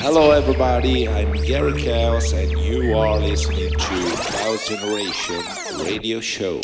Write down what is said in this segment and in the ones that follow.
Hello, everybody. I'm Gary Chaos, and you are listening to Chaos Generation Radio Show.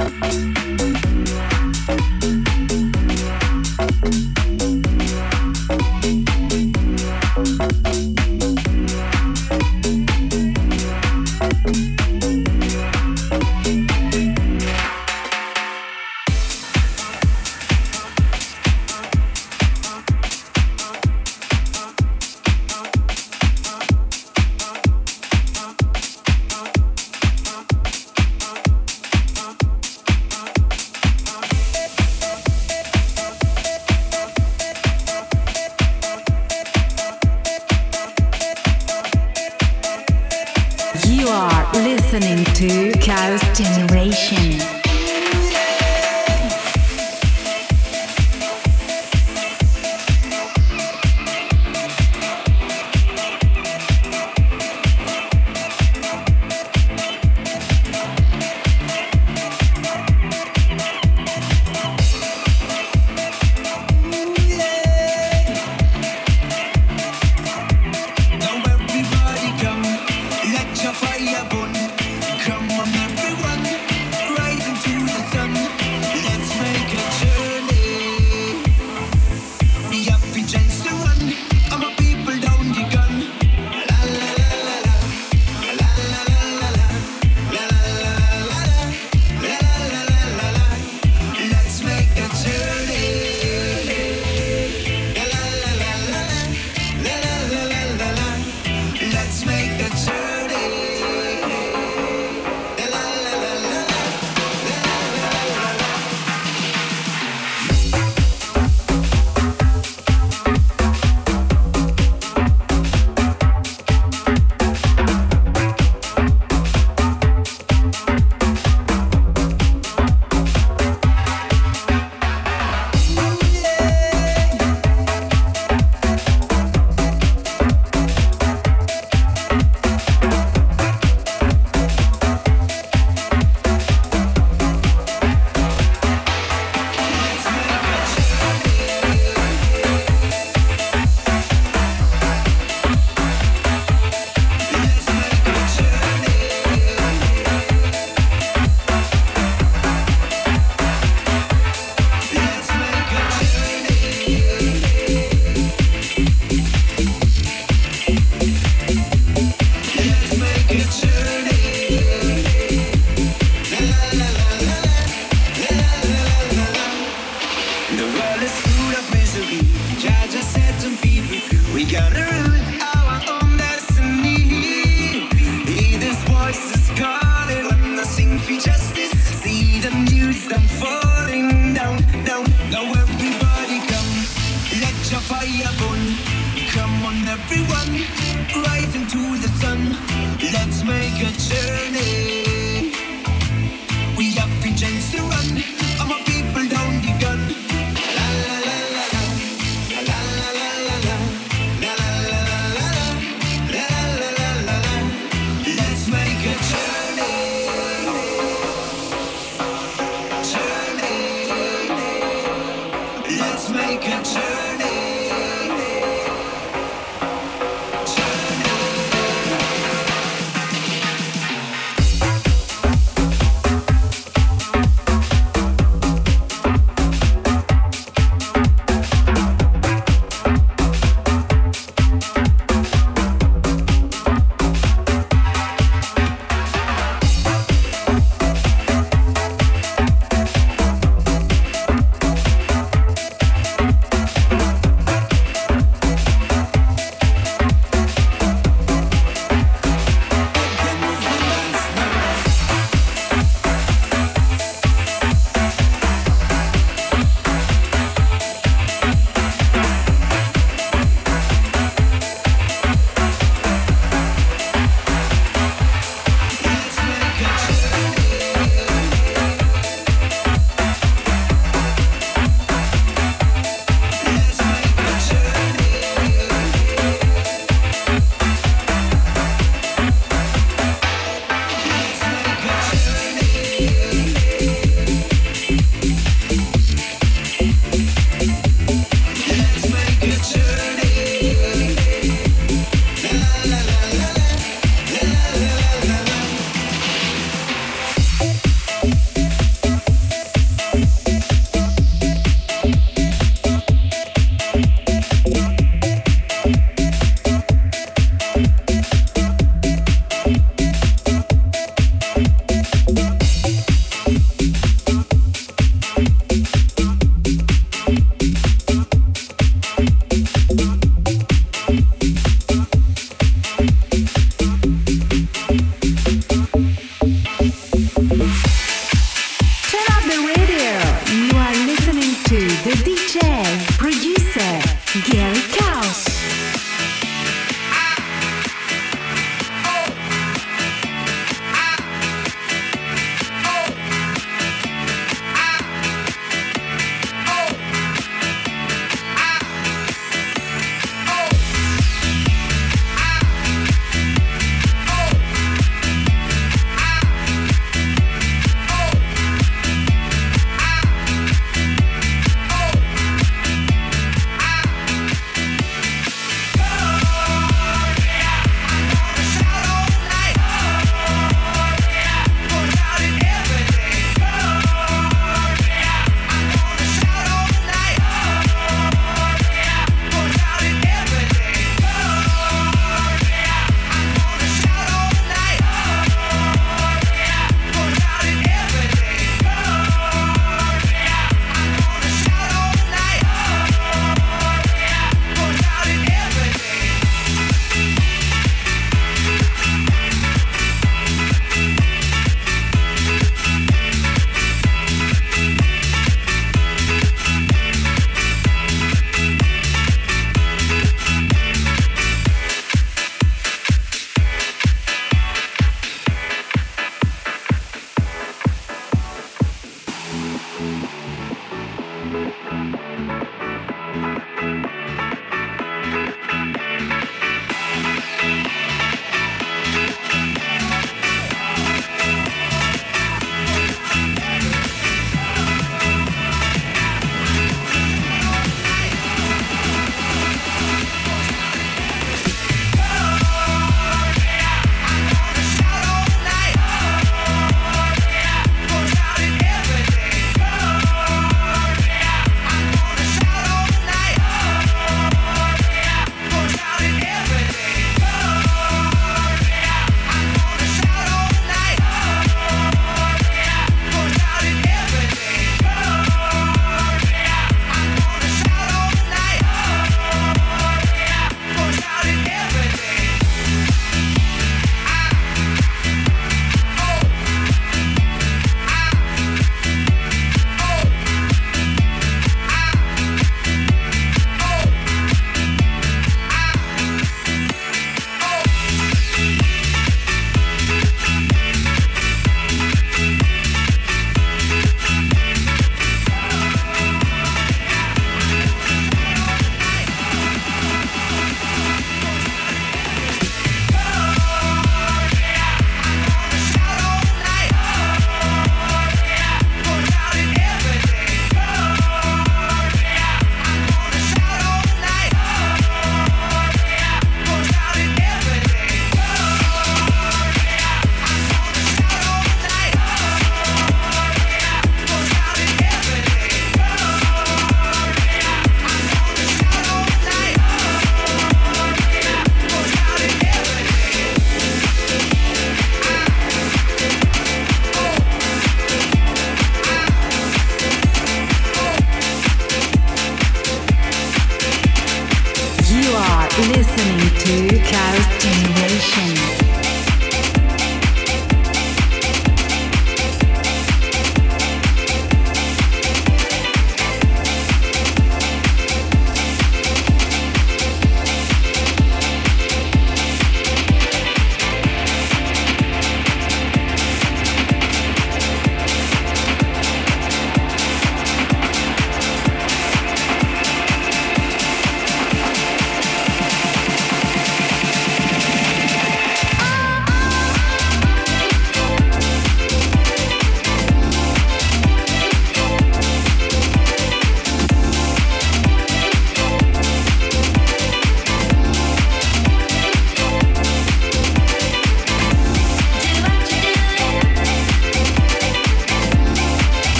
Yeah.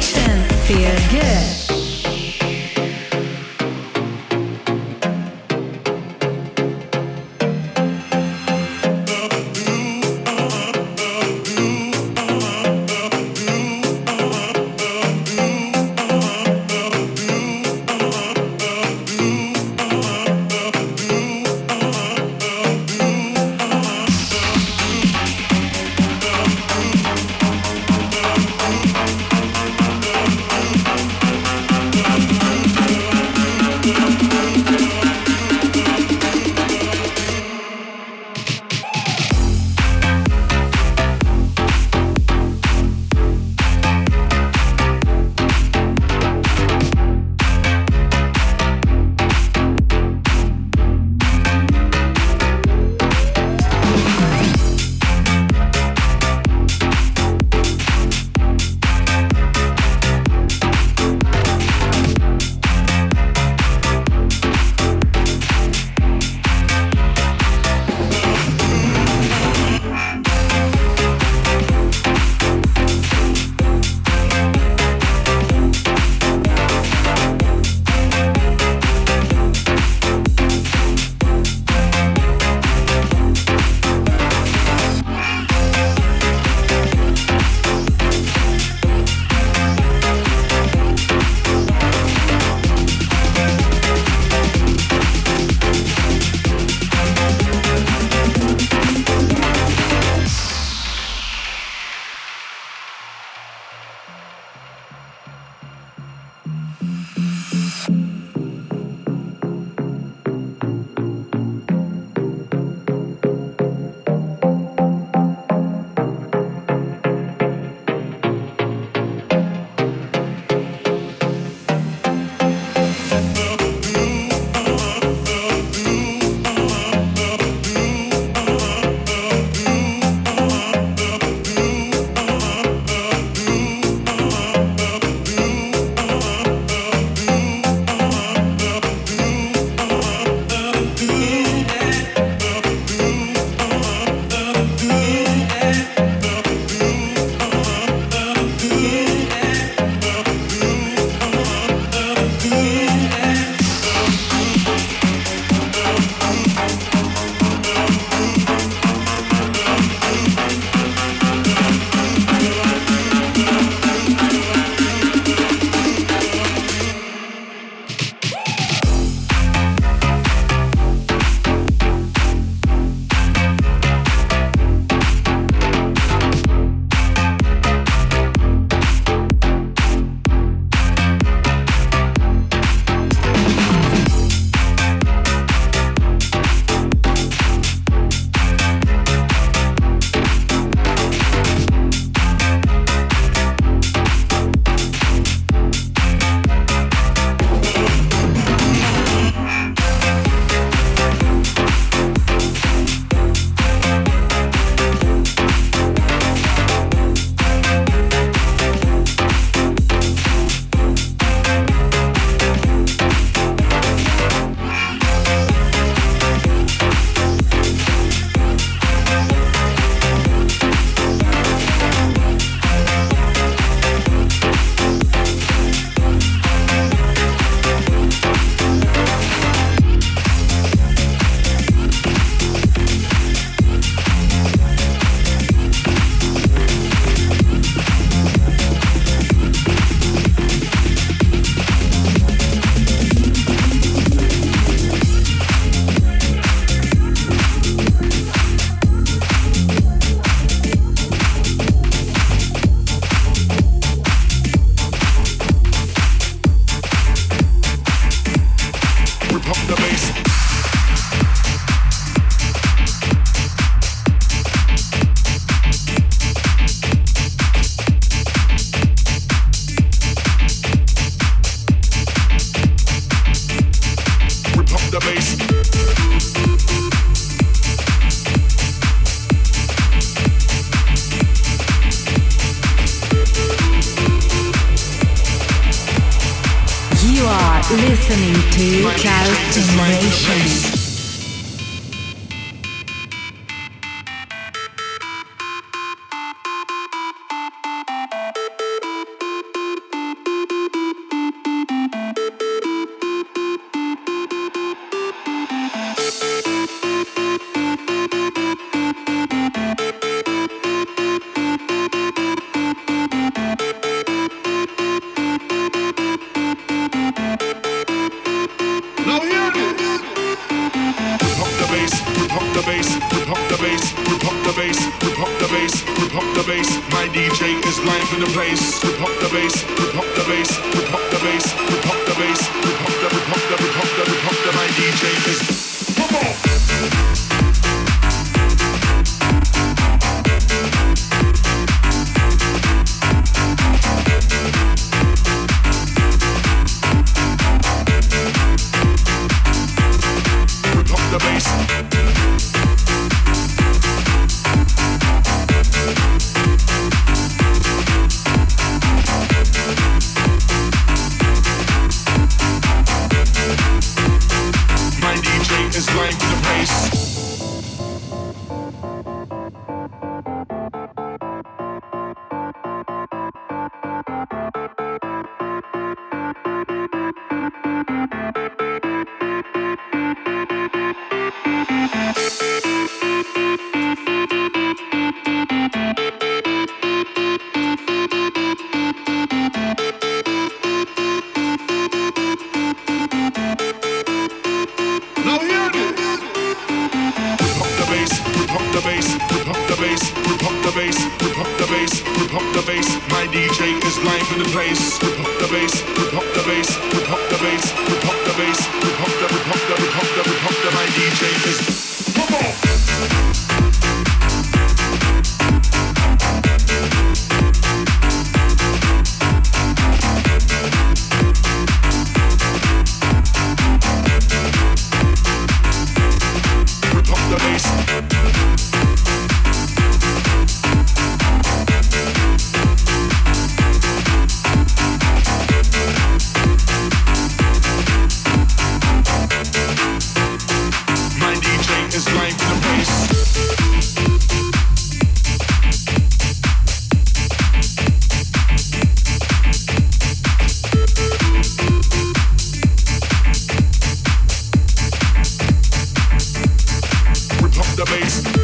Feel good. the bass.